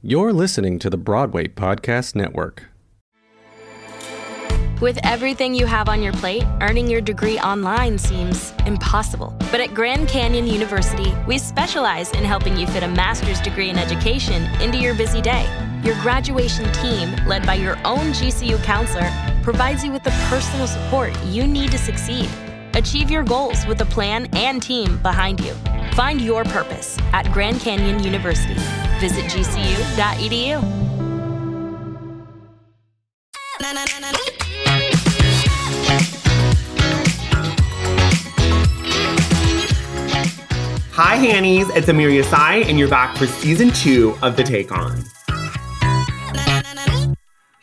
You're listening to the Broadway Podcast Network. With everything you have on your plate, earning your degree online seems impossible. But at Grand Canyon University, we specialize in helping you fit a master's degree in education into your busy day. Your graduation team, led by your own GCU counselor, provides you with the personal support you need to succeed. Achieve your goals with a plan and team behind you. Find your purpose at Grand Canyon University. Visit gcu.edu. Hi, Hannies. It's Amir Yassaei, and you're back for season two of The Take On.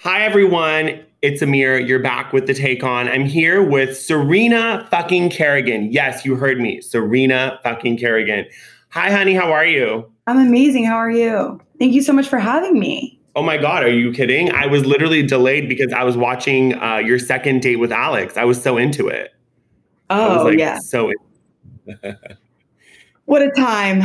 Hi, everyone. It's Amir. You're back with The Take On. I'm here with Serena fucking Kerrigan. Yes, you heard me. Serena fucking Kerrigan. Hi, honey. How are you? I'm amazing. How are you? Thank you so much for having me. Oh my God, are you kidding? I was literally delayed because I was watching uh, your second date with Alex. I was so into it. Oh, like, yeah. So What a time.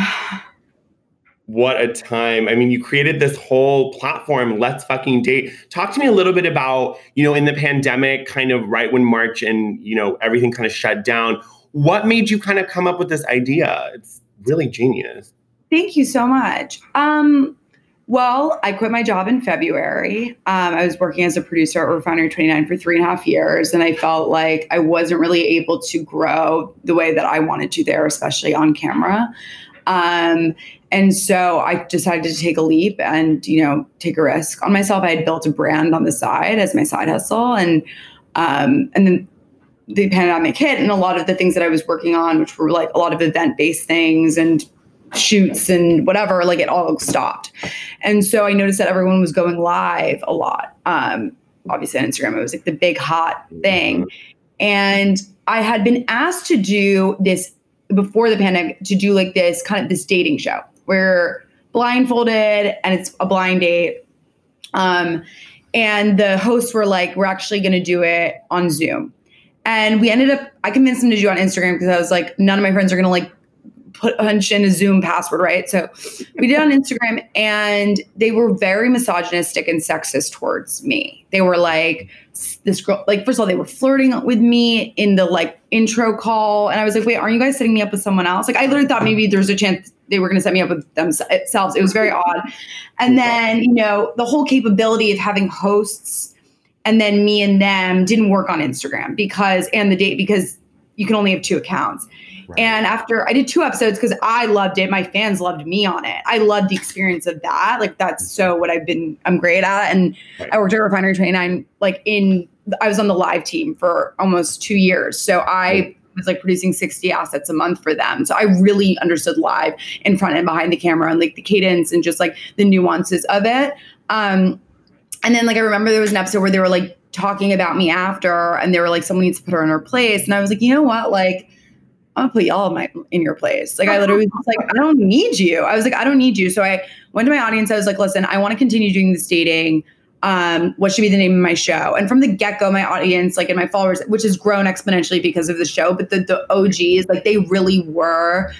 What a time. I mean, you created this whole platform, Let's Fucking Date. Talk to me a little bit about, you know, in the pandemic, kind of right when March and, you know, everything kind of shut down. What made you kind of come up with this idea? It's really genius. Thank you so much. Um, well, I quit my job in February. Um, I was working as a producer at Refinery 29 for three and a half years, and I felt like I wasn't really able to grow the way that I wanted to there, especially on camera. Um, and so I decided to take a leap and, you know, take a risk on myself. I had built a brand on the side as my side hustle, and um, and then the pandemic hit, and a lot of the things that I was working on, which were like a lot of event based things and shoots and whatever, like it all stopped. And so I noticed that everyone was going live a lot. Um, obviously on Instagram, it was like the big hot thing. And I had been asked to do this before the pandemic to do like this kind of this dating show where blindfolded and it's a blind date. Um, and the hosts were like, we're actually going to do it on Zoom. And we ended up, I convinced them to do it on Instagram because I was like, none of my friends are going to like put punch in a Zoom password, right? So we did on Instagram and they were very misogynistic and sexist towards me. They were like, this girl, like, first of all, they were flirting with me in the like intro call. And I was like, wait, aren't you guys setting me up with someone else? Like, I literally thought maybe there's a chance they were going to set me up with themselves. It was very odd. And then, you know, the whole capability of having hosts and then me and them didn't work on Instagram because, and the date, because you can only have two accounts. And after I did two episodes because I loved it, my fans loved me on it. I loved the experience of that. Like that's mm-hmm. so what I've been. I'm great at. And Right. I worked at Refinery 29. Like in, I was on the live team for almost two years. So I mm-hmm. Was like producing 60 assets a month for them. So I really understood live in front and behind the camera and like the cadence and just like the nuances of it. Um, and then like I remember there was an episode where they were like talking about me after, and they were like, someone needs to put her in her place. And I was like, you know what, like. I'm gonna put y'all in my in your place. Like I literally was like, I don't need you. I was like, I don't need you. So I went to my audience. I was like, listen, I want to continue doing this dating. Um, what should be the name of my show? And from the get go, my audience, like and my followers, which has grown exponentially because of the show, but the the OGs, like they really were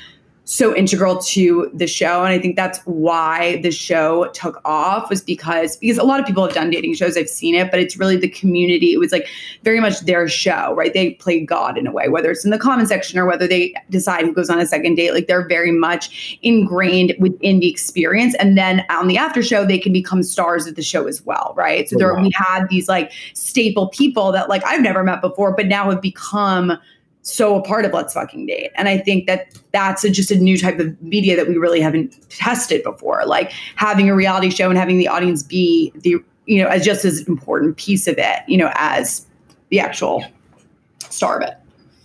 so integral to the show. And i think that's why the show took off was because because a lot of people have done dating shows. I've seen it but it's really the community. It was like very much their show right? They play god in a way whether it's in the comment section or whether they decide who goes on a second date like they're very much ingrained within the experience. And then on the after show they can become stars of the show as well right? So oh, there Wow. we had these like staple people that like i've never met before but now have become so a part of Let's Fucking Date. And I think that that's a, just a new type of media that we really haven't tested before. Like having a reality show and having the audience be the, you know, as just as important piece of it, you know, as the actual star of it.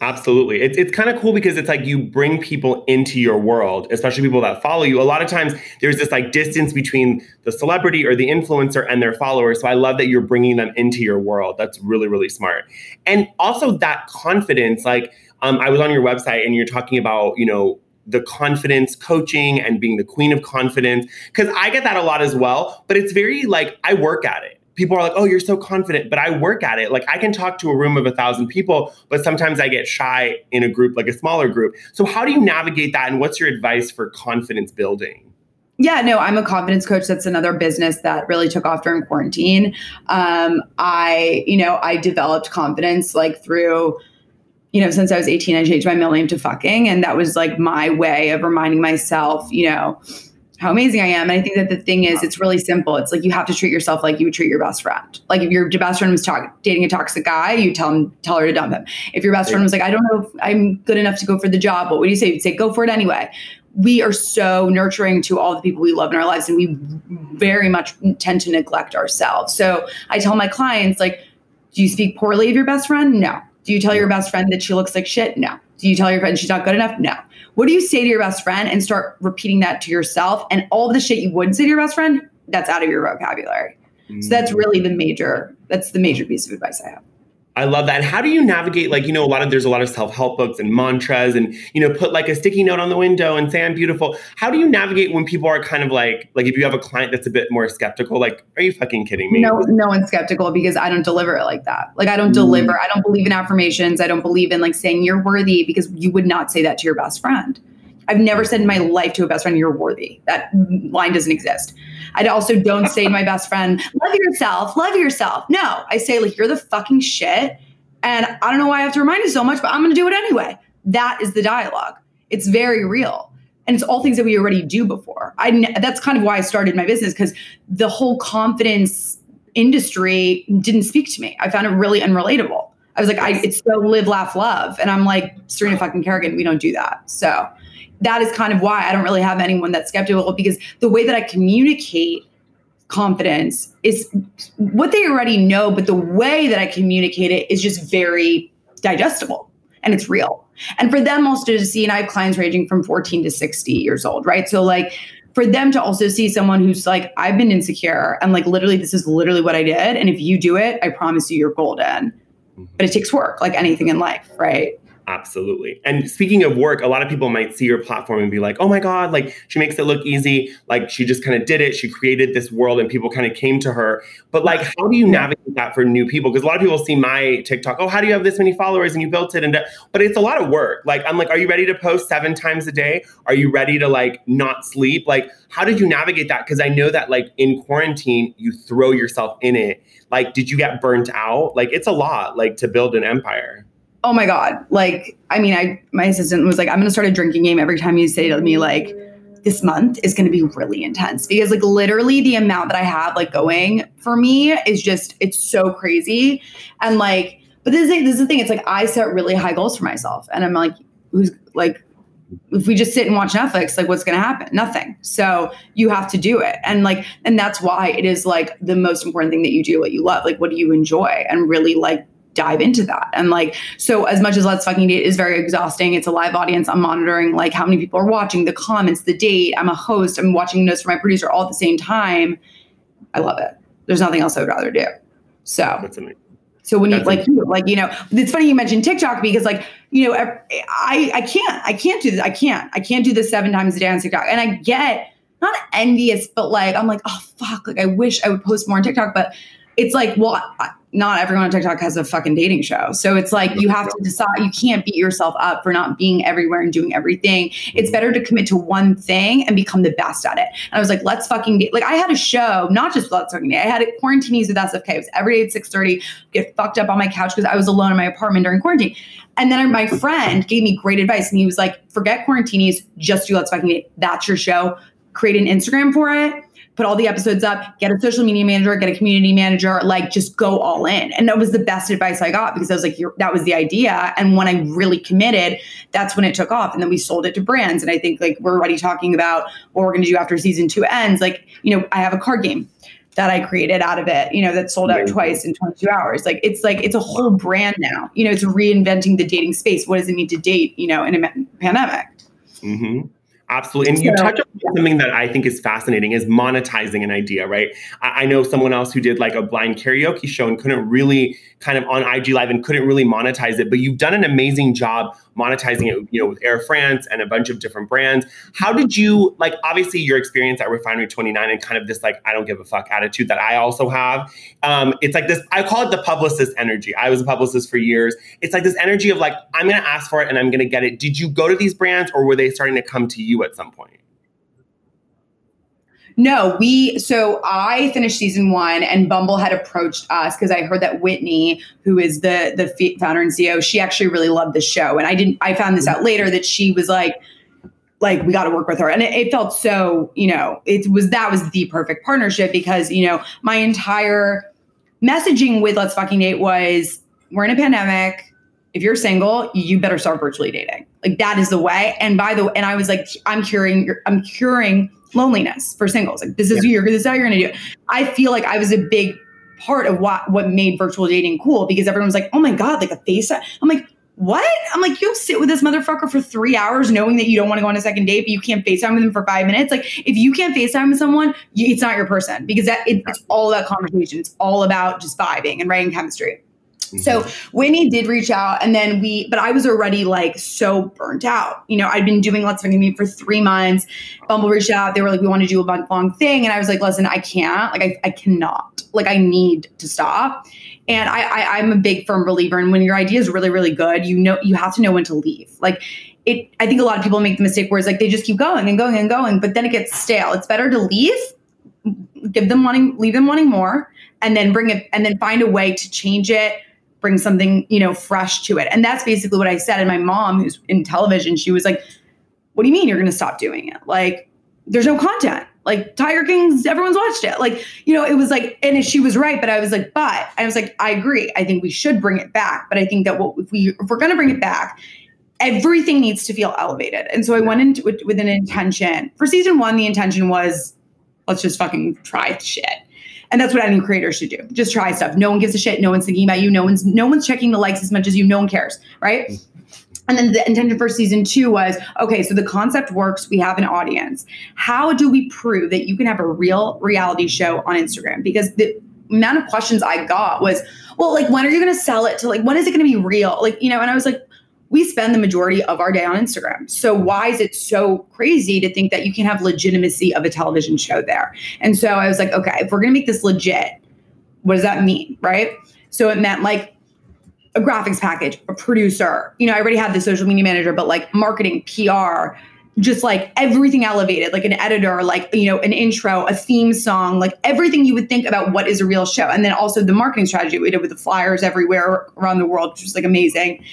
Absolutely. It's, it's kind of cool because it's like you bring people into your world, especially people that follow you. A lot of times there's this like distance between the celebrity or the influencer and their followers. So I love that you're bringing them into your world. That's really, really smart. And also that confidence, like um, I was on your website and you're talking about, you know, the confidence coaching and being the queen of confidence. Cause I get that a lot as well, but it's very like I work at it people are like, oh, you're so confident, but I work at it. Like I can talk to a room of a thousand people, but sometimes I get shy in a group, like a smaller group. So how do you navigate that? And what's your advice for confidence building? Yeah, no, I'm a confidence coach. That's another business that really took off during quarantine. Um, I, you know, I developed confidence like through, you know, since I was 18, I changed my middle name to fucking. And that was like my way of reminding myself, you know, how amazing I am. And I think that the thing is, it's really simple. It's like you have to treat yourself like you would treat your best friend. Like if your best friend was talk- dating a toxic guy, you tell him, tell her to dump him. If your best friend was like, I don't know if I'm good enough to go for the job, what would you say? You'd say, go for it anyway we are so nurturing to all the people we love in our lives and we very much tend to neglect ourselves so i tell my clients like do you speak poorly of your best friend no do you tell your best friend that she looks like shit no do you tell your friend she's not good enough no what do you say to your best friend and start repeating that to yourself? And all the shit you wouldn't say to your best friend that's out of your vocabulary. So that's really the mm. major that's the major piece of advice i have I love that. And how do you navigate, like, you know, a lot of there's a lot of self-help books and mantras and, you know, put like a sticky note on the window and say I'm beautiful. How do you navigate when people are kind of like, like if you have a client that's a bit more skeptical, like, are you fucking kidding me? No, no one's skeptical because I don't deliver it like that. Like I don't mm. deliver, I don't believe in affirmations. I don't believe in like saying you're worthy because you would not say that to your best friend. I've never said in my life to a best friend, you're worthy. That line doesn't exist. I also don't say to my best friend, love yourself, love yourself. No, I say, like, you're the fucking shit. And I don't know why I have to remind you so much, but I'm going to do it anyway. That is the dialogue. It's very real. And it's all things that we already do before. I that's kind of why I started my business because the whole confidence industry didn't speak to me. I found it really unrelatable. I was like, I, it's so live, laugh, love. And I'm like, Serena fucking Kerrigan, we don't do that. So that is kind of why I don't really have anyone that's skeptical because the way that I communicate confidence is what they already know, but the way that I communicate it is just very digestible and it's real. And for them also to see, and I have clients ranging from 14 to 60 years old, right? So, like, for them to also see someone who's like, I've been insecure and like, literally, this is literally what I did. And if you do it, I promise you, you're golden. But it takes work, like anything in life, right? Absolutely. And speaking of work, a lot of people might see your platform and be like, oh my God, like she makes it look easy. Like she just kind of did it. She created this world and people kind of came to her. But like, how do you navigate that for new people? Because a lot of people see my TikTok, oh, how do you have this many followers and you built it? And uh, but it's a lot of work. Like, I'm like, are you ready to post seven times a day? Are you ready to like not sleep? Like, how did you navigate that? Because I know that like in quarantine, you throw yourself in it. Like, did you get burnt out? Like, it's a lot, like to build an empire oh my god like i mean i my assistant was like i'm to start a drinking game every time you say to me like this month is to be really intense because like literally the amount that i have like going for me is just it's so crazy and like but this is, this is the thing it's like i set really high goals for myself and i'm like who's like if we just sit and watch Netflix, like what's going to happen? Nothing. So you have to do it. And like, and that's why it is like the most important thing that you do what you love. Like, what do you enjoy? And really like dive into that. And like, so as much as Let's Fucking Date is very exhausting, it's a live audience. I'm monitoring like how many people are watching, the comments, the date. I'm a host. I'm watching notes from my producer all at the same time. I love it. There's nothing else I would rather do. So that's amazing. So when That's you like, you, like you know, it's funny you mentioned TikTok because like you know, I I can't I can't do this. I can't I can't do this seven times a day on TikTok. And I get not envious, but like I'm like, oh fuck, like I wish I would post more on TikTok. But it's like, well, not everyone on TikTok has a fucking dating show. So it's like you have to decide, you can't beat yourself up for not being everywhere and doing everything. It's better to commit to one thing and become the best at it. And I was like, let's fucking date. Like I had a show, not just Let's Fucking Date. I had it quarantinis with SFK. It was every day at 6.30, get fucked up on my couch because I was alone in my apartment during quarantine. And then my friend gave me great advice and he was like, forget quarantinis, just do Let's Fucking Date. That's your show. Create an Instagram for it put all the episodes up, get a social media manager, get a community manager, like just go all in. And that was the best advice I got because I was like, that was the idea. And when I really committed, that's when it took off. And then we sold it to brands. And I think like we're already talking about what we're going to do after season two ends. Like, you know, I have a card game that I created out of it, you know, that sold out twice in 22 hours. Like it's like it's a whole brand now. You know, it's reinventing the dating space. What does it mean to date, you know, in a pandemic? Mm-hmm. Absolutely. And you touch on something that I think is fascinating is monetizing an idea, right? I, I, know someone else who did like a blind karaoke show and couldn't really kind of on IG Live and couldn't really monetize it, but you've done an amazing job monetizing it, you know, with Air France and a bunch of different brands. How did you like obviously your experience at Refinery 29 and kind of this like I don't give a fuck attitude that I also have. Um, it's like this, I call it the publicist energy. I was a publicist for years. It's like this energy of like, I'm gonna ask for it and I'm gonna get it. Did you go to these brands or were they starting to come to you at some point? No, we so I finished season one, and Bumble had approached us because I heard that Whitney, who is the the founder and CEO, she actually really loved the show, and I didn't. I found this out later that she was like, like we got to work with her, and it, it felt so, you know, it was that was the perfect partnership because you know my entire messaging with Let's Fucking Date was we're in a pandemic. If you're single, you better start virtually dating. Like that is the way. And by the way, and I was like, I'm curing, I'm curing loneliness for singles. Like this is yeah. you're this is how you're gonna do. It. I feel like I was a big part of what what made virtual dating cool because everyone was like, oh my god, like a face. I'm like, what? I'm like, you'll sit with this motherfucker for three hours knowing that you don't want to go on a second date, but you can't FaceTime with him for five minutes. Like, if you can't FaceTime with someone, you, it's not your person because that it, it's all about conversation. It's all about just vibing and writing chemistry. So mm-hmm. Did reach out and then we, but I was already like so burnt out. You know, I'd been doing lots of Fucking for three months. Bumble reached out. They were like, we want to do a month long thing. And I was like, listen, I can't, like, I, I cannot, like, I need to stop. And I, I, I'm a big firm believer in when your idea is really, really good, you know, you have to know when to leave. Like, it, I think a lot of people make the mistake where it's like they just keep going and going and going, but then it gets stale. It's better to leave, give them wanting, leave them wanting more, and then bring it, and then find a way to change it bring something, you know, fresh to it. And that's basically what I said. And my mom, who's in television, she was like, What do you mean you're going to stop doing it? Like, there's no content. Like Tiger Kings, everyone's watched it. Like, you know, it was like, and she was right, but I was like, but I was like, I agree. I think we should bring it back. But I think that what if we if we're gonna bring it back, everything needs to feel elevated. And so I went into it with an intention. For season one, the intention was let's just fucking try shit. And that's what any creator should do. Just try stuff. No one gives a shit. No one's thinking about you. No one's no one's checking the likes as much as you. No one cares, right? Mm-hmm. And then the intention for season two was okay, so the concept works. We have an audience. How do we prove that you can have a real reality show on Instagram? Because the amount of questions I got was, well, like, when are you going to sell it to, like, when is it going to be real? Like, you know, and I was like, we spend the majority of our day on Instagram. So why is it so crazy to think that you can have legitimacy of a television show there? And so I was like, okay, if we're going to make this legit, what does that mean, right? So it meant like a graphics package, a producer. You know, I already had the social media manager, but like marketing, PR, just like everything elevated, like an editor, like, you know, an intro, a theme song, like everything you would think about what is a real show. And then also the marketing strategy we did with the flyers everywhere around the world, which was like amazing.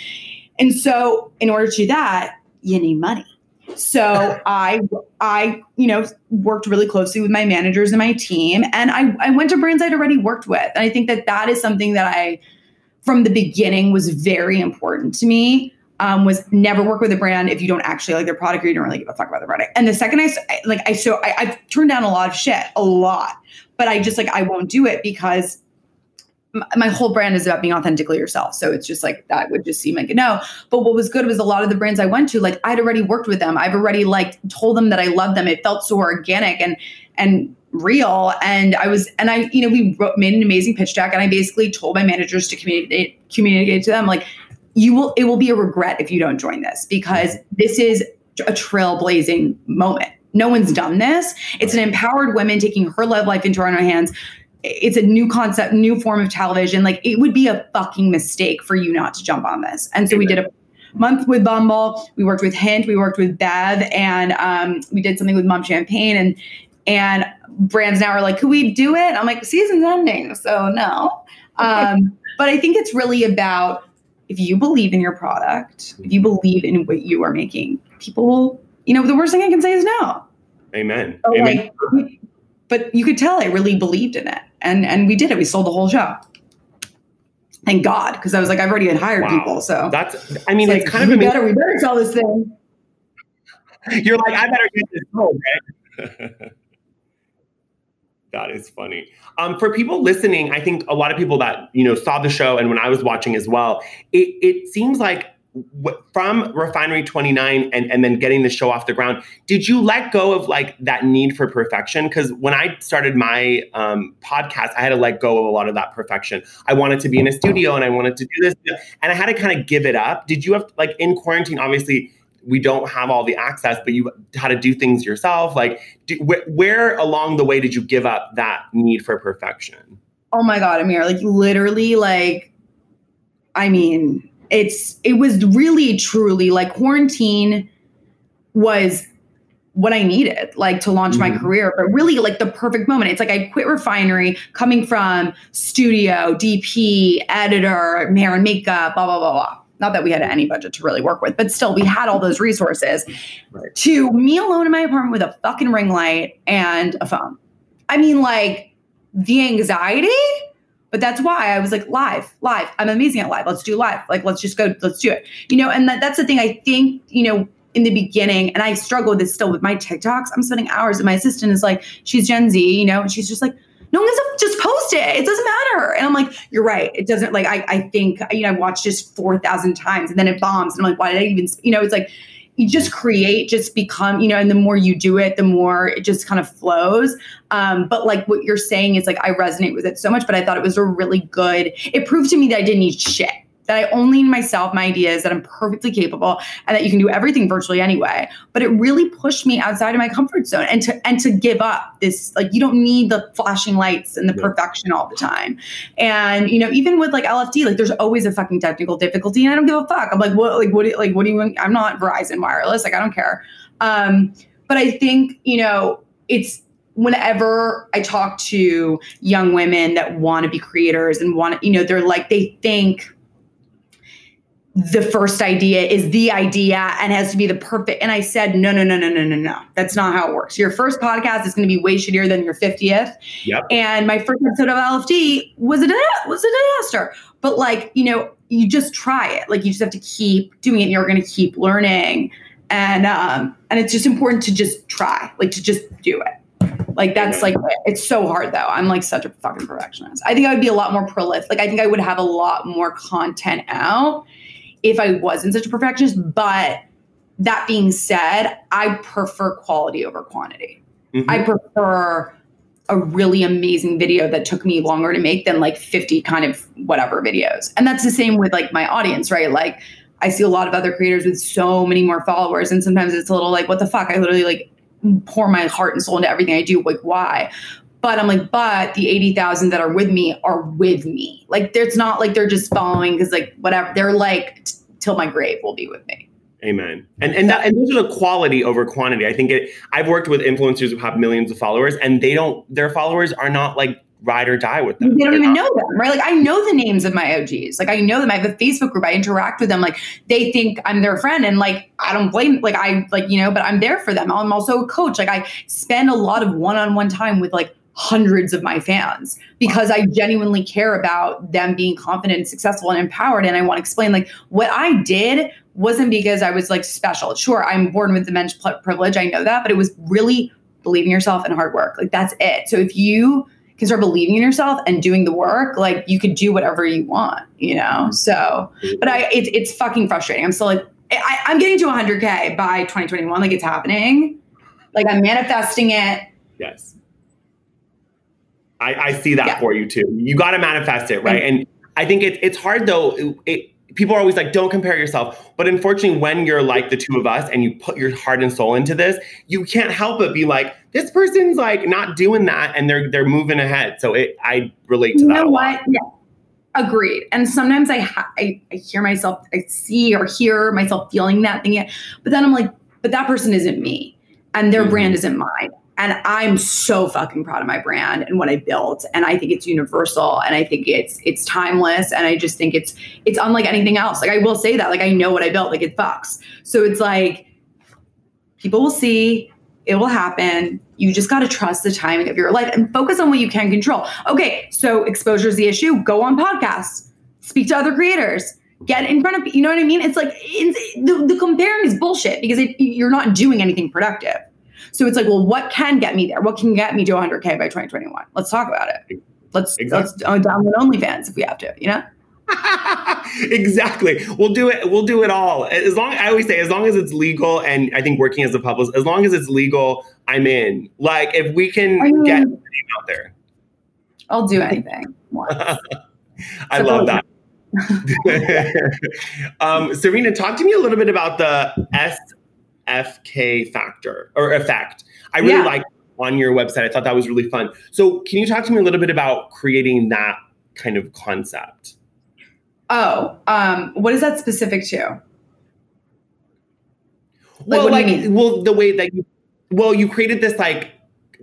And so, in order to do that, you need money. So I, I, you know, worked really closely with my managers and my team, and I, I went to brands I'd already worked with, and I think that that is something that I, from the beginning, was very important to me. Um, was never work with a brand if you don't actually like their product or you don't really give a fuck about the product. And the second I like, I so I, I've turned down a lot of shit, a lot, but I just like I won't do it because my whole brand is about being authentically yourself. So it's just like that would just seem like a no. But what was good was a lot of the brands I went to, like I'd already worked with them. I've already like told them that I love them. It felt so organic and and real. And I was and I, you know, we wrote, made an amazing pitch deck, and I basically told my managers to communicate communicate to them like you will it will be a regret if you don't join this because this is a trailblazing moment. No one's done this. It's an empowered woman taking her love life into her own hands it's a new concept, new form of television. Like it would be a fucking mistake for you not to jump on this. And so we did a month with Bumble. We worked with Hint. We worked with Bev, and um, we did something with Mumm Champagne. And and brands now are like, could we do it? I'm like, season's ending, so no. Um, but I think it's really about if you believe in your product, if you believe in what you are making, people will. You know, the worst thing I can say is no. Amen. So Amen. Like, but you could tell I really believed in it and and we did it. We sold the whole show. Thank God, because I was like, I've already had hired wow. people. So that's, I mean, it's, it's kind of we better, we better sell this thing. You're like, I better get this sold, right? that is funny. Um, for people listening, I think a lot of people that you know saw the show and when I was watching as well, it it seems like from refinery 29 and, and then getting the show off the ground did you let go of like that need for perfection? Because when i started my um, podcast i had to let go of a lot of that perfection. I wanted to be in a studio and i wanted to do this and i had to kind of give it up. Did you have like in quarantine obviously we don't have all the access but you had to do things yourself like do, wh- where along the way did you give up that need for perfection? Oh my god amir like literally like i mean it's it was really truly like quarantine was what I needed, like to launch mm-hmm. my career, but really like the perfect moment. It's like I quit refinery coming from studio, DP, editor, hair and makeup, blah, blah, blah, blah. Not that we had any budget to really work with, but still we had all those resources right. to me alone in my apartment with a fucking ring light and a phone. I mean, like the anxiety, but that's why I was like, live, live. I'm amazing at live. Let's do live. Like, let's just go, let's do it. You know, and that, that's the thing I think, you know, in the beginning, and I struggle with this still with my TikToks. I'm spending hours, and my assistant is like, she's Gen Z, you know, and she's just like, no one's just post it. It doesn't matter. And I'm like, you're right. It doesn't like I I think you know I watched just four thousand times and then it bombs and I'm like, why did I even you know? It's like you just create, just become you know, and the more you do it, the more it just kind of flows. Um, but like what you're saying is like I resonate with it so much. But I thought it was a really good. It proved to me that I didn't need shit that I only need myself, my ideas, that I'm perfectly capable, and that you can do everything virtually anyway. But it really pushed me outside of my comfort zone and to and to give up this like you don't need the flashing lights and the yeah. perfection all the time. And you know, even with like LFD, like there's always a fucking technical difficulty, and I don't give a fuck. I'm like, what like what like what do you I'm not Verizon wireless, like I don't care. Um, but I think, you know, it's whenever I talk to young women that want to be creators and want, you know, they're like, they think the first idea is the idea and has to be the perfect. And I said, no, no, no, no, no, no, no. That's not how it works. Your first podcast is going to be way shittier than your 50th. Yep. And my first episode of LFD was a, was a disaster. But like, you know, you just try it. Like you just have to keep doing it and you're going to keep learning. And, um, and it's just important to just try, like to just do it. Like that's like it's so hard though. I'm like such a fucking perfectionist. I think I would be a lot more prolific. Like I think I would have a lot more content out if I wasn't such a perfectionist. But that being said, I prefer quality over quantity. Mm-hmm. I prefer a really amazing video that took me longer to make than like 50 kind of whatever videos. And that's the same with like my audience, right? Like I see a lot of other creators with so many more followers and sometimes it's a little like what the fuck? I literally like pour my heart and soul into everything I do. Like why? But I'm like, but the 80,000 that are with me are with me. Like, it's not like they're just following because, like, whatever. They're like, till my grave will be with me. Amen. And and that, and those are the quality over quantity. I think it. I've worked with influencers who have millions of followers, and they don't. Their followers are not like ride or die with them. They don't They're even not. know them, right? Like I know the names of my OGs. Like I know them. I have a Facebook group. I interact with them. Like they think I'm their friend, and like I don't blame. Like I like you know, but I'm there for them. I'm also a coach. Like I spend a lot of one-on-one time with like hundreds of my fans because I genuinely care about them being confident and successful and empowered. And I want to explain like what I did wasn't because I was like special. Sure, I'm born with immense privilege. I know that, but it was really believing yourself and hard work. Like that's it. So if you can start believing in yourself and doing the work, like you could do whatever you want, you know? Mm-hmm. So, but I, it's, it's fucking frustrating. I'm still like, I, I'm getting to 100K by 2021. Like it's happening. Like I'm manifesting it. Yes I, I see that yeah. for you too. You got to manifest it, right? Mm-hmm. And I think it, it's hard though. It, it, people are always like, don't compare yourself. But unfortunately, when you're like the two of us and you put your heart and soul into this, you can't help but be like, this person's like not doing that and they're they're moving ahead. So it, I relate to you that. You know what? Yeah. Agreed. And sometimes I, ha- I I hear myself, I see or hear myself feeling that thing, but then I'm like, but that person isn't me, and their mm-hmm. brand isn't mine and I'm so fucking proud of my brand and what I built. And I think it's universal and I think it's it's timeless. And I just think it's it's unlike anything else. Like I will say that. Like I know what I built. Like it fucks. So it's like people will see, it will happen. You just gotta trust the timing of your life and focus on what you can control. Okay, so exposure is the issue. Go on podcasts, speak to other creators get in front of you know what i mean it's like it's, the, the comparing is bullshit because it, you're not doing anything productive so it's like, well, what can get me there? What can get me to 100K by 2021? Let's talk about it. Let's exactly. let's download OnlyFans if we have to, you know? exactly. We'll do it. We'll do it all. As long I always say, as long as it's legal, and I think working as a publicist, as long as it's legal, I'm in. Like if we can I mean, get out there, I'll do anything. I so love that. um, Serena, talk to me a little bit about the S FK factor or effect. I really yeah. like on your website. I thought that was really fun. So, can you talk to me a little bit about creating that kind of concept? Oh, um, what is that specific to? Like, well, like, well, the way that you well, you created this like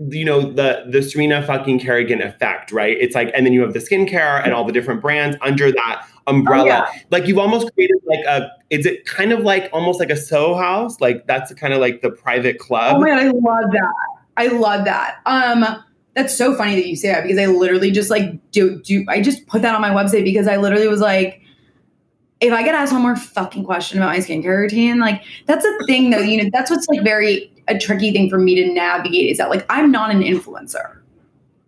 you know the the Serena fucking Kerrigan effect, right? It's like, and then you have the skincare and all the different brands under that umbrella. Oh, yeah. Like you've almost created like a. Is it kind of like almost like a Soho House? Like that's kind of like the private club. Oh man, I love that. I love that. Um, that's so funny that you say that because I literally just like do do. I just put that on my website because I literally was like if I get asked one more fucking question about my skincare routine, like that's a thing though, you know, that's what's like very a tricky thing for me to navigate is that like I'm not an influencer.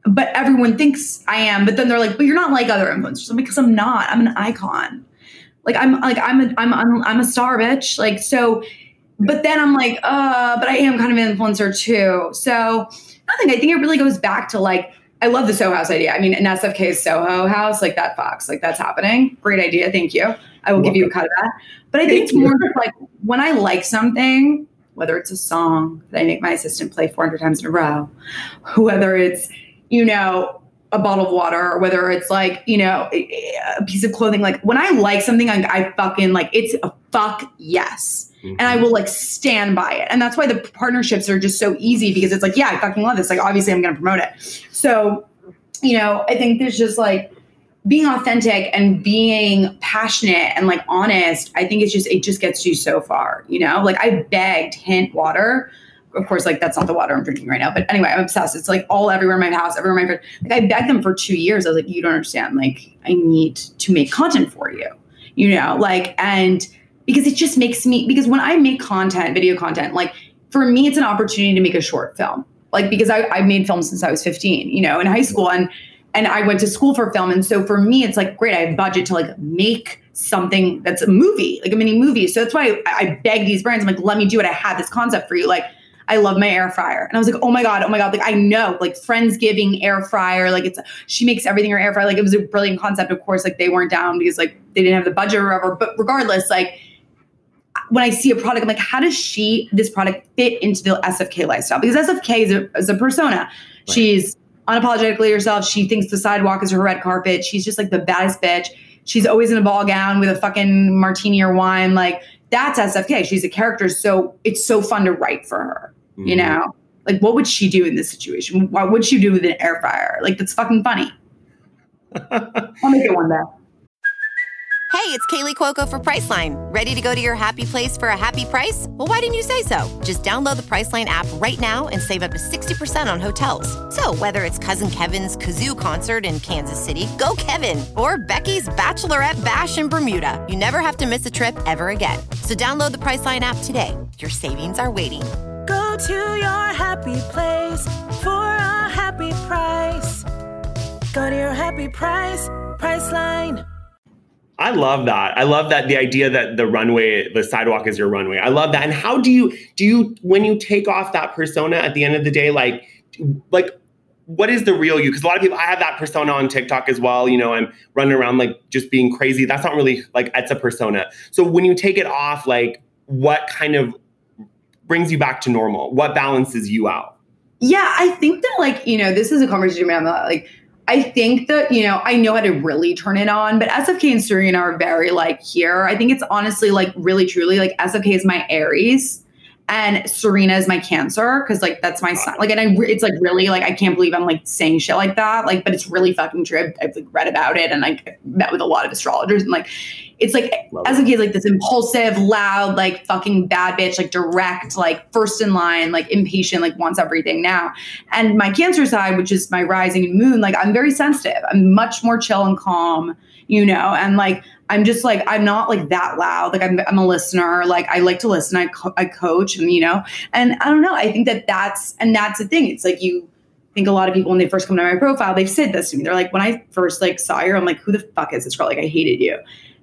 But everyone thinks I am, but then they're like, but you're not like other influencers. Because I'm not. I'm an icon. Like I'm like I'm a I'm I'm, I'm a star bitch. Like so but then I'm like, uh, but I am kind of an influencer too. So nothing. I think it really goes back to like I love the Soho House idea. I mean, an SFK Soho House, like that Fox, like that's happening. Great idea. Thank you. I will give you a cut of that. But I think it's more like when I like something, whether it's a song that I make my assistant play 400 times in a row, whether it's, you know, a bottle of water, or whether it's like, you know, a piece of clothing. Like when I like something, I, I fucking like it's a fuck yes. Mm-hmm. And I will like stand by it. And that's why the partnerships are just so easy because it's like, yeah, I fucking love this. Like, obviously, I'm going to promote it. So, you know, I think there's just like, being authentic and being passionate and like honest, I think it's just it just gets you so far, you know? Like I begged hint water. Of course, like that's not the water I'm drinking right now. But anyway, I'm obsessed. It's like all everywhere in my house, everywhere in my. Like I begged them for two years. I was like, you don't understand. Like, I need to make content for you. You know, like, and because it just makes me because when I make content, video content, like for me, it's an opportunity to make a short film. Like because I, I made films since I was 15, you know, in high school. And and I went to school for film. And so for me, it's like, great, I have budget to like make something that's a movie, like a mini movie. So that's why I, I beg these brands, I'm like, let me do it. I have this concept for you. Like, I love my air fryer. And I was like, oh my God, oh my God. Like, I know, like, Friendsgiving air fryer. Like, it's, she makes everything her air fryer. Like, it was a brilliant concept. Of course, like, they weren't down because, like, they didn't have the budget or whatever. But regardless, like, when I see a product, I'm like, how does she, this product fit into the SFK lifestyle? Because SFK is a, is a persona. Right. She's unapologetically herself. She thinks the sidewalk is her red carpet. She's just like the baddest bitch. She's always in a ball gown with a fucking martini or wine. Like that's SFK. She's a character. So it's so fun to write for her. Mm-hmm. You know? Like what would she do in this situation? What would she do with an air fryer? Like that's fucking funny. I'll make it one day. Hey, it's Kaley Cuoco for Priceline. Ready to go to your happy place for a happy price? Well, why didn't you say so? Just download the Priceline app right now and save up to 60% on hotels. So, whether it's Cousin Kevin's Kazoo concert in Kansas City, go Kevin, or Becky's Bachelorette Bash in Bermuda, you never have to miss a trip ever again. So, download the Priceline app today. Your savings are waiting. To your happy place for a happy price. Go to your happy price, Priceline. I love that. I love that the idea that the runway, the sidewalk is your runway. I love that. And how do you do you when you take off that persona at the end of the day, like like what is the real you? Because a lot of people, I have that persona on TikTok as well. You know, I'm running around like just being crazy. That's not really like it's a persona. So when you take it off, like what kind of brings you back to normal? What balances you out? Yeah, I think that like you know this is a conversation about like I think that, you know, I know how to really turn it on, but SFK and Serena are very like here. I think it's honestly like really truly like SFK is my Aries and Serena is my Cancer because like that's my sun. Like, and I, it's like really like I can't believe I'm like saying shit like that. Like, but it's really fucking true. I've, I've like read about it and like met with a lot of astrologers and like it's like as a kid, like this impulsive, loud, like fucking bad bitch, like direct, like first in line, like impatient, like wants everything now. And my Cancer side, which is my rising moon, like I'm very sensitive. I'm much more chill and calm, you know, and like I'm just like I'm not like that loud. Like I'm, I'm a listener. Like I like to listen. I, co- I coach, and you know, and I don't know. I think that that's and that's the thing. It's like you think a lot of people when they first come to my profile, they've said this to me. They're like, when I first like saw you, I'm like, who the fuck is this girl? Like I hated you,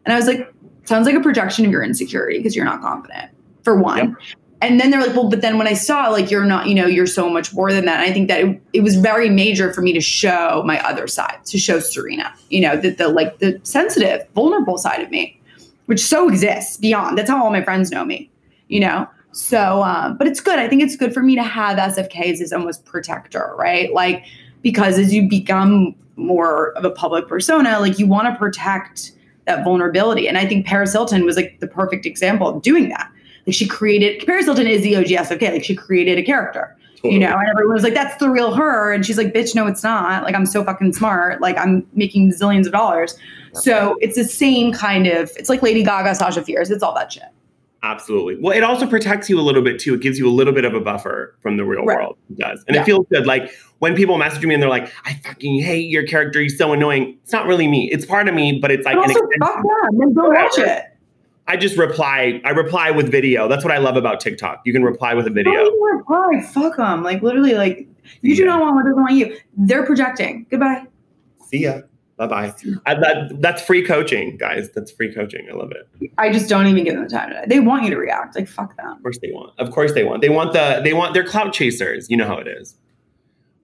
and I was like, sounds like a projection of your insecurity because you're not confident for one. Yep and then they're like, well, but then when I saw like you're not, you know, you're so much more than that. And I think that it, it, was very major for me to show my other side, to show Serena, you know, that the like the sensitive, vulnerable side of me, which so exists beyond. That's how all my friends know me, you know. So, um, but it's good. I think it's good for me to have SFKs as almost protector, right? Like because as you become more of a public persona, like you want to protect that vulnerability. And I think Paris Hilton was like the perfect example of doing that Like she created Paris Hilton is the OG SFK. Like she created a character. Totally. You know, and everyone was like, "That's the real her," and she's like, "Bitch, no, it's not. Like, I'm so fucking smart. Like, I'm making zillions of dollars." So it's the same kind of. It's like Lady Gaga, Sasha Fierce. It's all that shit. Absolutely. Well, it also protects you a little bit too. It gives you a little bit of a buffer from the real Right. world. It does. And Yeah. it feels good. Like when people message me and they're like, I fucking hate your character. He's so annoying. It's not really me. It's part of me, but it's like But also, fuck them. Then go watch it. I just reply. I reply with video. That's what I love about TikTok. You can reply with a video. Don't reply. Fuck them. Like literally, like you do Yeah. not want what doesn't want you. They're projecting. Goodbye. See ya. Bye bye. That, that's free coaching, guys. That's free coaching. I love it. I just don't even give them the time to. They want you to react. Like fuck them. Of course they want. Of course they want. They want the. They want. They're clout chasers. You know how it is.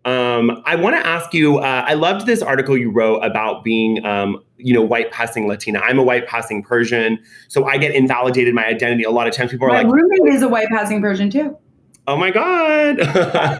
Um, I want to ask you. Uh, I loved this article you wrote about being, um, you know, white passing Latina. I'm a white passing Persian, so I get invalidated my identity. A lot of times people are My like, roommate is a white passing Persian too. "Oh my god,"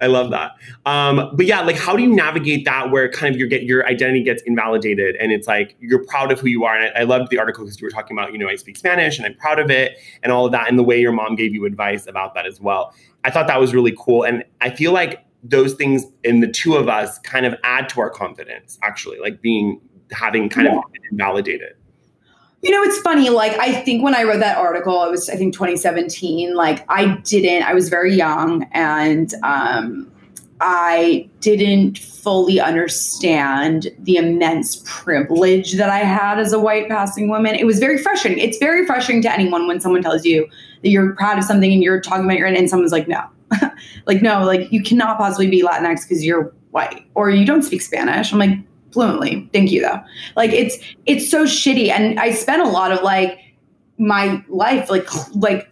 I love that. Um, but yeah, like, how do you navigate that where kind of your get your identity gets invalidated, and it's like you're proud of who you are? And I, I loved the article because you were talking about, you know, I speak Spanish and I'm proud of it, and all of that, and the way your mom gave you advice about that as well. I thought that was really cool, and I feel like those things in the two of us kind of add to our confidence. Actually, like being having kind of validated You know, it's funny. Like, I think when I wrote that article, it was, I think, 2017. Like, I didn't, I was very young and um, I didn't fully understand the immense privilege that I had as a white passing woman. It was very frustrating. It's very frustrating to anyone when someone tells you that you're proud of something and you're talking about your, and someone's like, no. like, no, like, you cannot possibly be Latinx because you're white or you don't speak Spanish. I'm like, fluently. Thank you, though. Like it's it's so shitty, and I spent a lot of like my life like like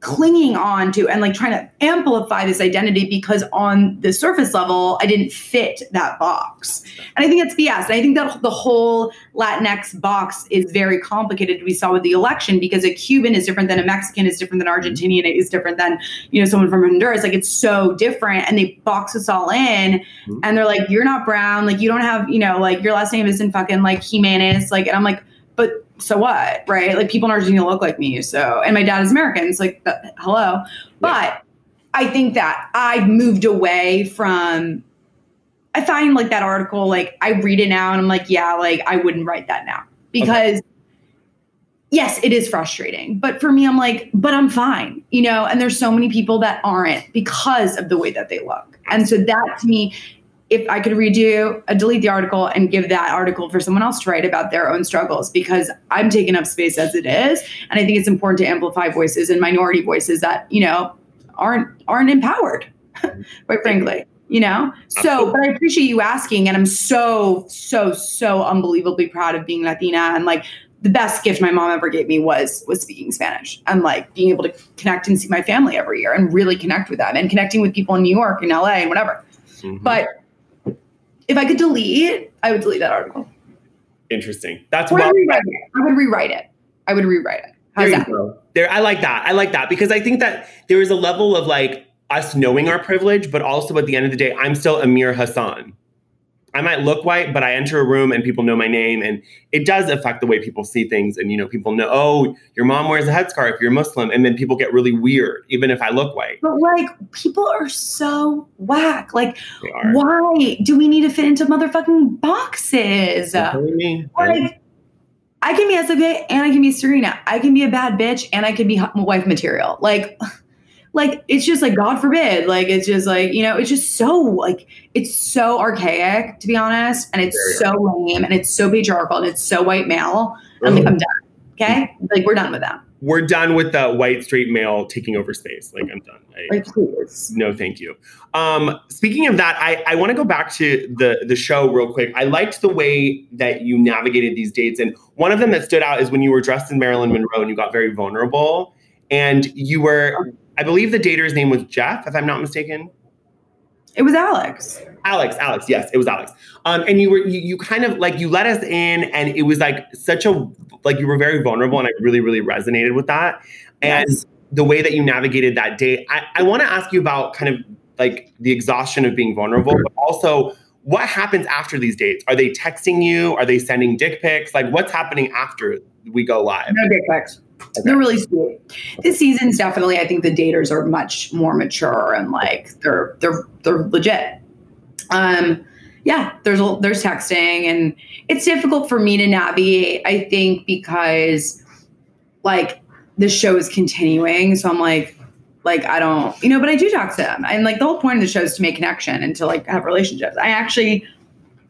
clinging on to and like trying to amplify this identity because on the surface level I didn't fit that box. And I think that's BS. And I think that the whole Latinx box is very complicated. We saw with the election because a Cuban is different than a Mexican is different than mm-hmm. Argentinian is different than you know someone from Honduras. Like it's so different, and they box us all in, mm-hmm. and they're like, "You're not brown. Like you don't have you know like your last name isn't fucking like Jimenez." Like, and I'm like, but so what, right? Like people in Argentina look like me, so and my dad is American. It's like, that, hello, but I think that I've moved away from. I find like that article, like I read it now and I'm like, yeah, like I wouldn't write that now because yes, it is frustrating. But for me, I'm like, but I'm fine, you know, and there's so many people that aren't because of the way that they look. And so that to me, if I could redo, uh, delete the article and give that article for someone else to write about their own struggles because I'm taking up space as it is. And I think it's important to amplify voices and minority voices that, you know, aren't aren't empowered, quite frankly. You know? So, but I appreciate you asking. And I'm so, so, so unbelievably proud of being Latina. And like the best gift my mom ever gave me was was speaking Spanish and like being able to connect and see my family every year and really connect with them and connecting with people in New York and LA and whatever. Mhm. But if I could delete, I would delete that article. interesting. That's Or well. I'd rewrite it. I would rewrite it. I would rewrite it. How's There that? There, I like that. I like that because I think that there is a level of like us knowing our privilege, but also at the end of the day, I'm still Amir Hassan. I might look white, but I enter a room and people know my name, and it does affect the way people see things. And you know, people know, oh, your mom wears a headscarf, you're Muslim, and then people get really weird, even if I look white. But like people are so whack. Like, why do we need to fit into motherfucking boxes? You I? Like, I can be SFK and I can be Serena. I can be a bad bitch and I can be wife material. Like, like it's just like God forbid. Like it's just like you know, it's just so like it's so archaic to be honest, and it's so lame and it's so patriarchal and it's so white male. I'm like I'm done. Okay, like we're done with that. We're done with the white straight male taking over space. Like I'm done. I, Like please. No, thank you. Um, speaking of that, I, I want to go back to the the show real quick. I liked the way that you navigated these dates, and one of them that stood out is when you were dressed in Marilyn Monroe and you got very vulnerable, and you were, I believe the dater's name was Jeff, if I'm not mistaken. It was Alex. Alex, Alex, yes, it was Alex. Um, and you were you, you kind of like you let us in, and it was like such a like you were very vulnerable, and I really really resonated with that. And Yes. the way that you navigated that date, I, I want to ask you about kind of like the exhaustion of being vulnerable, but also what happens after these dates? Are they texting you? Are they sending dick pics? Like what's happening after we go live? No dick pics. They're really sweet. This season's definitely, I think the daters are much more mature and like they're they're they're legit. Um, yeah, there's there's texting and it's difficult for me to navigate. I think because like the show is continuing, so I'm like like I don't you know, but I do talk to them and like the whole point of the show is to make connection and to like have relationships. I actually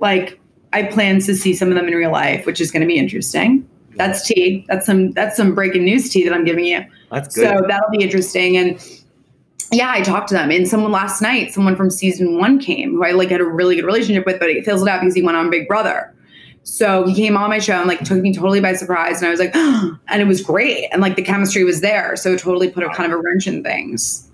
like I plan to see some of them in real life, which is going to be interesting. That's tea. That's some that's some breaking news tea that I'm giving you. That's good. So that'll be interesting. And yeah, I talked to them. And someone last night, someone from season one came who I like had a really good relationship with, but it fizzled out because he went on Big Brother. So he came on my show and like took me totally by surprise. And I was like, and it was great. And like the chemistry was there. So it totally put a kind of a wrench in things.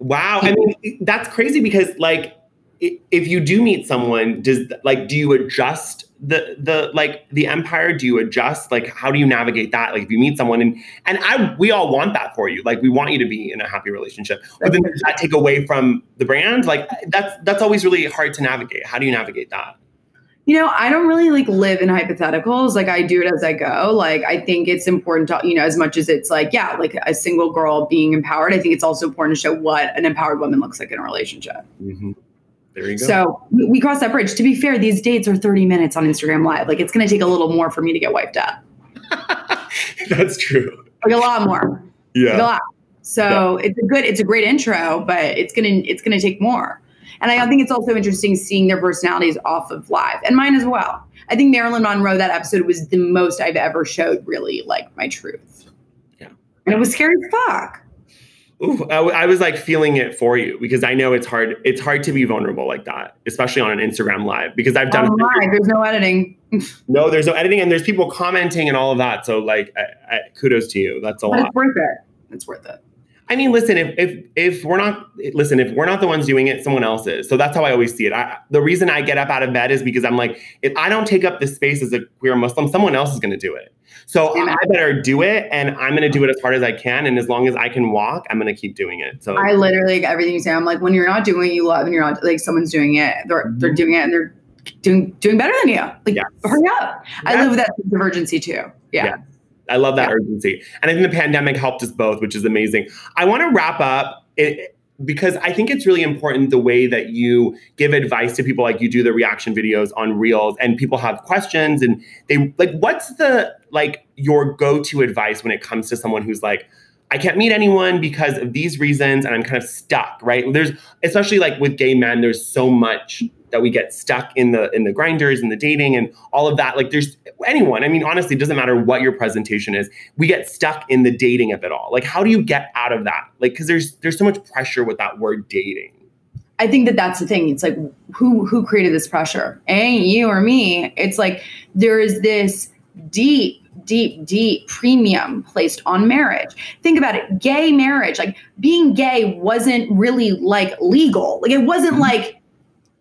Wow. I mean, that's crazy because like if you do meet someone, does like do you adjust the the like the empire? Do you adjust? Like how do you navigate that? Like if you meet someone and and I we all want that for you. Like we want you to be in a happy relationship. But then does that take away from the brand? Like that's that's always really hard to navigate. How do you navigate that? You know, I don't really like live in hypotheticals. Like I do it as I go. Like I think it's important to, you know, as much as it's like, yeah, like a single girl being empowered, I think it's also important to show what an empowered woman looks like in a relationship. Mm-hmm. There you go. So we cross that bridge. To be fair, these dates are 30 minutes on Instagram Live. Like it's going to take a little more for me to get wiped out. that's true. Like a lot more. Like a Yeah. lot. So it's a good, it's a great intro, but it's gonna, it's gonna take more. And I think it's also interesting seeing their personalities off of live and mine as well. I think Marilyn Monroe that episode was the most I've ever showed really like my truth. Yeah. And it was scary as fuck. Ooh, I, w- I was like feeling it for you because I know it's hard. It's hard to be vulnerable like that, especially on an Instagram live. Because I've done Oh my, there's no editing. no, there's no editing, and there's people commenting and all of that. So like, I, I, kudos to you. That's a But lot. it's worth it. It's worth it. I mean, listen, if if if we're not listen, if we're not the ones doing it, someone else is. So that's how I always see it. I, the reason I get up out of bed is because I'm like, if I don't take up this space as a queer Muslim, someone else is going to do it. So. I better do it, and I'm going to do it as hard as I can. And as long as I can walk, I'm going to keep doing it. So I literally everything you say. I'm like, when you're not doing what you love and you're not like someone's doing it, they're mm-hmm. they're doing it and they're doing doing better than you. Like Yes. hurry up. I Yes. live with that sense of urgency too. Yeah. Yeah. I love that Yeah. urgency. And I think the pandemic helped us both, which is amazing. I want to wrap up it, because I think it's really important the way that you give advice to people like you do the reaction videos on Reels and people have questions and they like what's the like your go-to advice when it comes to someone who's like I can't meet anyone because of these reasons and I'm kind of stuck, right? There's especially like with gay men there's so much that we get stuck in the in the grinders and the dating and all of that like there's anyone i mean honestly it doesn't matter what your presentation is we get stuck in the dating of it all like how do you get out of that like because there's there's so much pressure with that word dating I think that that's the thing. It's like who who created this pressure? Ain't you or me. It's like there is this deep, deep, deep premium placed on marriage. Think about it. Gay marriage, like being gay wasn't really like legal. Like it wasn't mm-hmm. like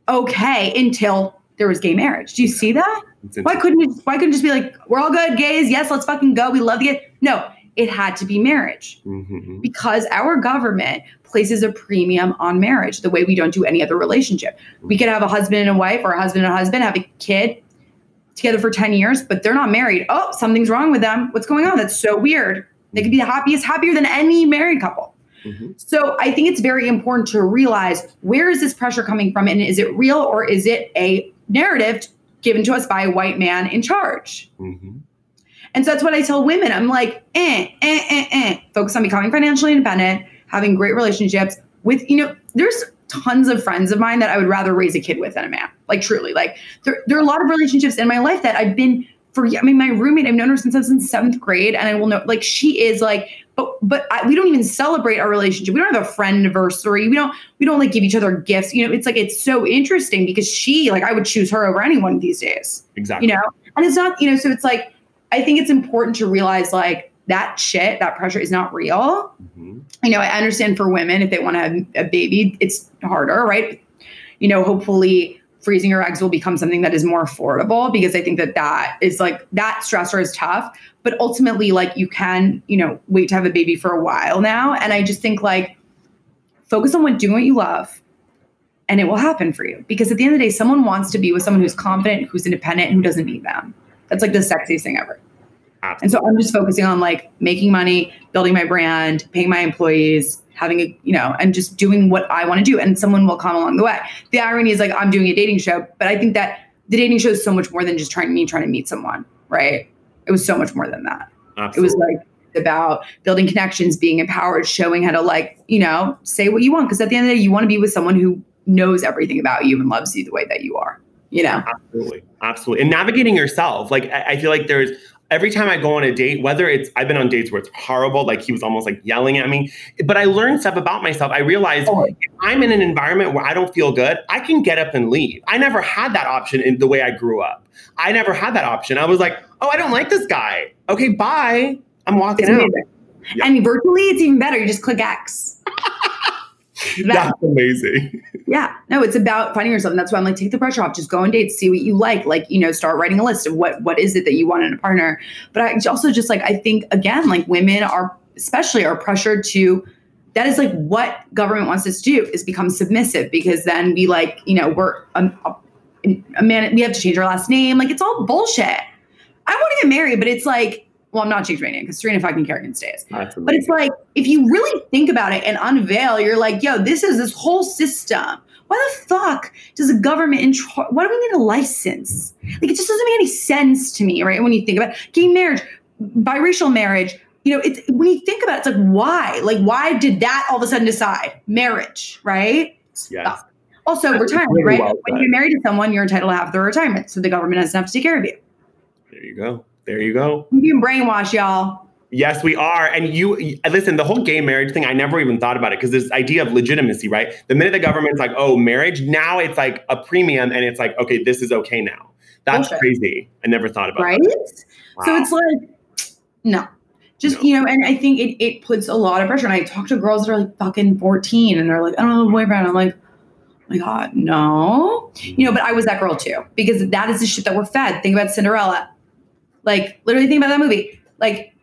okay until there was gay marriage. Do you see that? Why couldn't it why couldn't it just be like, we're all good, gays, yes, let's fucking go. We love the gay. No, it had to be marriage Mhm. because our government places a premium on marriage the way we don't do any other relationship. We could have a husband and a wife or a husband and a husband have a kid together for 10 years, but they're not married. Oh, something's wrong with them. What's going on? That's so weird. They could be the happiest, happier than any married couple. Mhm. So I think it's very important to realize where is this pressure coming from and is it real or is it a narrative given to us by a white man in charge? Mhm. And so that's what I tell women. I'm like, eh, eh, eh, eh. Focus on becoming financially independent, having great relationships with, you know, there's tons of friends of mine that I would rather raise a kid with than a man. Like truly. Like there, there are a lot of relationships in my life that I've been for I mean, my roommate, I've known her since I was in seventh grade, and I will know like she is like, but but I, we don't even celebrate our relationship. We don't have a friend anniversary. We don't we don't like give each other gifts. You know, it's like it's so interesting because she like I would choose her over anyone these days exactly you know and it's not you know so it's like i think it's important to realize like that shit that pressure is not real Mhm. you know i understand for women if they want to have a baby it's harder right you know hopefully freezing your eggs will become something that is more affordable because i think that that is like that stressor is tough. But ultimately like you can you know wait to have a baby for a while now. And i just think like focus on what doing what you love and it will happen for you. Because at the end of the day someone wants to be with someone who's confident who's independent who doesn't need them. That's like the sexiest thing ever. Absolutely. And so I'm just focusing on like making money, building my brand, paying my employees, having a, you know, and just doing what I want to do. And someone will come along the way. The irony is like I'm doing a dating show, but I think that the dating show is so much more than just trying me trying to meet someone, right? It was so much more than that. Absolutely. It was like about building connections, being empowered, showing how to like, you know, say what you want. Because at the end of the day, you want to be with someone who knows everything about you and loves you the way that you are. You know, absolutely, absolutely, and navigating yourself. Like I feel like there's every time I go on a date, whether it's I've been on dates where it's horrible, like he was almost like yelling at me, but I learned stuff about myself. I realized oh. if I'm in an environment where I don't feel good, I can get up and leave. I never had that option in the way I grew up. I never had that option. I was like, oh, I don't like this guy. Okay, bye. I'm walking out. Yeah. And virtually, it's even better. You just click X. That's amazing. Yeah. No, it's about finding yourself. And that's why I'm like, take the pressure off. Just go on dates, see what you like. Like, you know, start writing a list of what what is it that you want in a partner. But I also just like, I think again, like women are especially are pressured to that is like what government wants us to do is become submissive because then we like, you know, we're a, a, a man, we have to change our last name. Like it's all bullshit. I want to get married, but it's like well, I'm not changing my name because Serena fucking Kerrigan stays. But it's like, if you really think about it and unveil, you're like, yo, this is this whole system. Why the fuck does the government, intro- why do we need a license? Like, it just doesn't make any sense to me, right? When you think about it. gay marriage, biracial marriage, you know, it's when you think about it, it's like, why? Like, why did that all of a sudden decide marriage, right? Yes. Also, That's retirement, really right? Well when you're married to someone, you're entitled to have the retirement. So the government doesn't have to take care of you. There you go. There you go. You can brainwash y'all. Yes, we are. And you listen, the whole gay marriage thing, I never even thought about it because this idea of legitimacy, right? The minute the government's like, oh, marriage, now it's like a premium and it's like, okay, this is okay now. That's okay. crazy. I never thought about it. right? that. Wow. So it's like, no. Just, no. you know, and I think it, it puts a lot of pressure. And I talk to girls that are like fucking 14 and they're like, I don't have a boyfriend. I'm like, oh my God, no. You know, but I was that girl too, because that is the shit that we're fed. Think about Cinderella like, literally think about that movie. Like,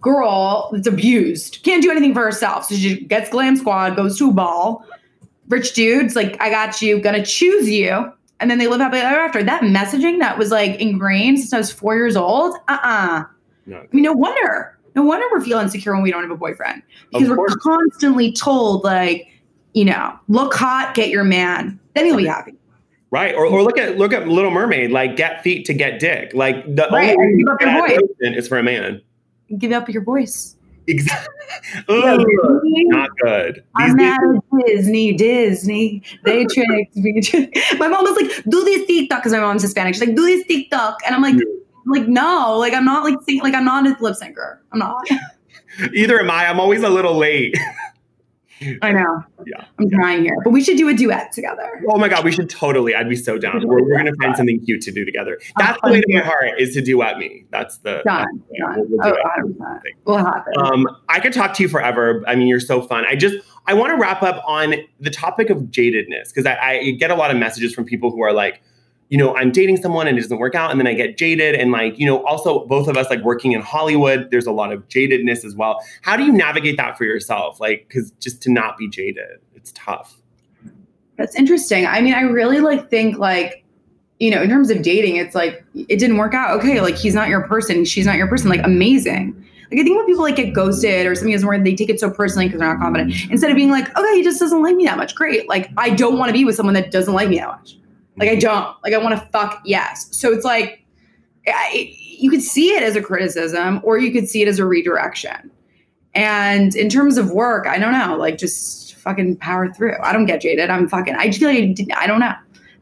girl that's abused, can't do anything for herself. So she gets glam squad, goes to a ball. Rich dudes, like, I got you, gonna choose you. And then they live happily ever after. That messaging that was like ingrained since I was four years old. Uh-uh. No. I mean, no wonder. No wonder we're feeling insecure when we don't have a boyfriend. Because we're constantly told, like, you know, look hot, get your man. Then he'll be happy. Right. Or, or look at look at Little Mermaid, like get feet to get dick. Like the right. only give up your voice. is for a man. Give up your voice. Exactly. not good. These I'm at Disney. Disney. They tricked me. my mom was like, "Do this TikTok," because my mom's Hispanic. She's like, "Do this TikTok," and I'm like, "Like no, like I'm not like sing- like I'm not a lip syncer. I'm not." Either am I. I'm always a little late. I know. Yeah. I'm yeah. trying here. But we should do a duet together. Oh my God, we should totally. I'd be so down. We're, we're going to find something cute to do together. That's the way to my heart is to duet me. That's the. Done. That's Done. We'll, we'll oh, We'll happen. Um, I could talk to you forever. I mean, you're so fun. I just, I want to wrap up on the topic of jadedness because I, I get a lot of messages from people who are like, you know, I'm dating someone and it doesn't work out, and then I get jaded. And like, you know, also both of us like working in Hollywood, there's a lot of jadedness as well. How do you navigate that for yourself? Like, because just to not be jaded, it's tough. That's interesting. I mean, I really like think like, you know, in terms of dating, it's like it didn't work out. Okay, like he's not your person, she's not your person. Like amazing. Like I think when people like get ghosted or something is where they take it so personally because they're not confident, instead of being like, okay, he just doesn't like me that much. Great. Like I don't want to be with someone that doesn't like me that much. Like I mm-hmm. don't. Like I want to fuck yes. So it's like I, you could see it as a criticism or you could see it as a redirection. And in terms of work, I don't know. Like just fucking power through. I don't get jaded. I'm fucking. I just feel like I don't know.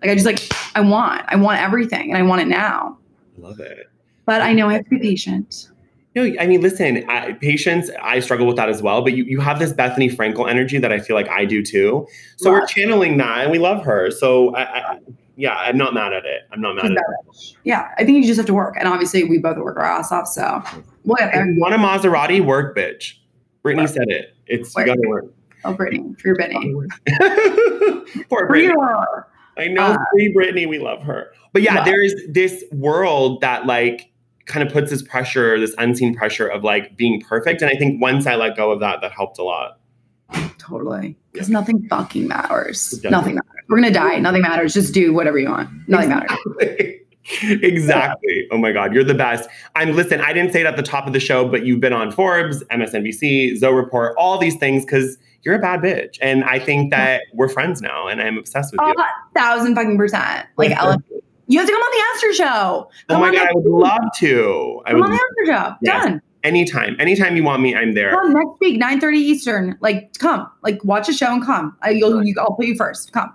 Like I just like I want. I want everything, and I want it now. I love it. But I know I have to be patient. No, I mean, listen, I, patience, I struggle with that as well. But you, you have this Bethenny Frankel energy that I feel like I do too. So love. we're channeling that and we love her. So I, I, yeah, I'm not mad at it. I'm not mad at it. Yeah, I think you just have to work. And obviously, we both work our ass off. So we'll get there. want a Maserati? Work, bitch. Britney work. said it. It's work. you gotta work. Oh, Britney, for your Britney. Poor Britney. I know, uh, free Britney. We love her. But yeah, yeah, there's this world that like kind of puts this pressure, this unseen pressure of like being perfect. And I think once I let go of that, that helped a lot. Totally. Because yeah. nothing fucking matters. Nothing matters. We're gonna die. Nothing matters. Just do whatever you want. Nothing matters. exactly. Oh my God, you're the best. I'm listen, I didn't say it at the top of the show, but you've been on Forbes, MSNBC, Zoe Report, all these things because you're a bad bitch. And I think that we're friends now and I'm obsessed with you. A thousand fucking percent. Like Ellen, you have to come on the After Show. Oh my God, I would love to. I Come would on the After Show. Yes. Done. Anytime. Anytime you want me, I'm there. Come next week, 9:30 Eastern. Like, come. Like, watch a show and come. I, you'll, you, I'll put you first. Come.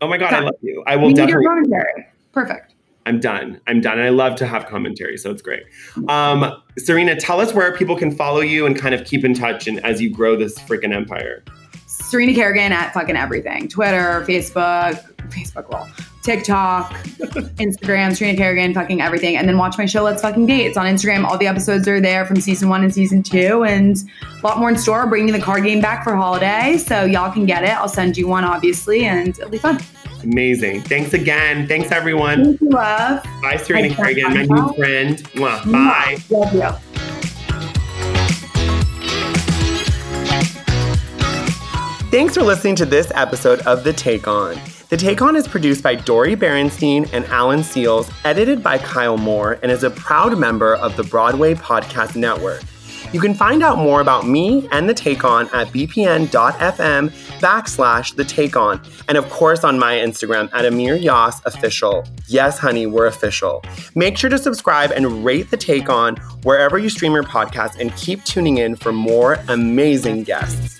Oh my God, I love you. I will we need your definitely commentary. Perfect. I'm done. I'm done. And I love to have commentary, so it's great. Um, Serena, tell us where people can follow you and kind of keep in touch and as you grow this freaking empire. Serena Kerrigan at fucking everything. Twitter, Facebook, Facebook well, TikTok, Instagram, Serena Kerrigan, fucking everything. And then watch my show, Let's Fucking Date. It's on Instagram. All the episodes are there from season one and season two. And a lot more in store. Bringing the card game back for holiday. So y'all can get it. I'll send you one, obviously, and it'll be fun. Amazing. Thanks again. Thanks, everyone. Thank you, love. Bye, Serena Thanks, Kerrigan, my Michael. new friend. Mwah. Bye. Love you. Thanks for listening to this episode of The Take On. The Take On is produced by Dori Berinstein and Alan Seales, edited by Kyle Moore, and is a proud member of the Broadway Podcast Network. You can find out more about me and The Take On at bpn.fm backslash The Take On, and of course on my Instagram at Amir Yas Official. Yes, honey, we're official. Make sure to subscribe and rate The Take On wherever you stream your podcast, and keep tuning in for more amazing guests.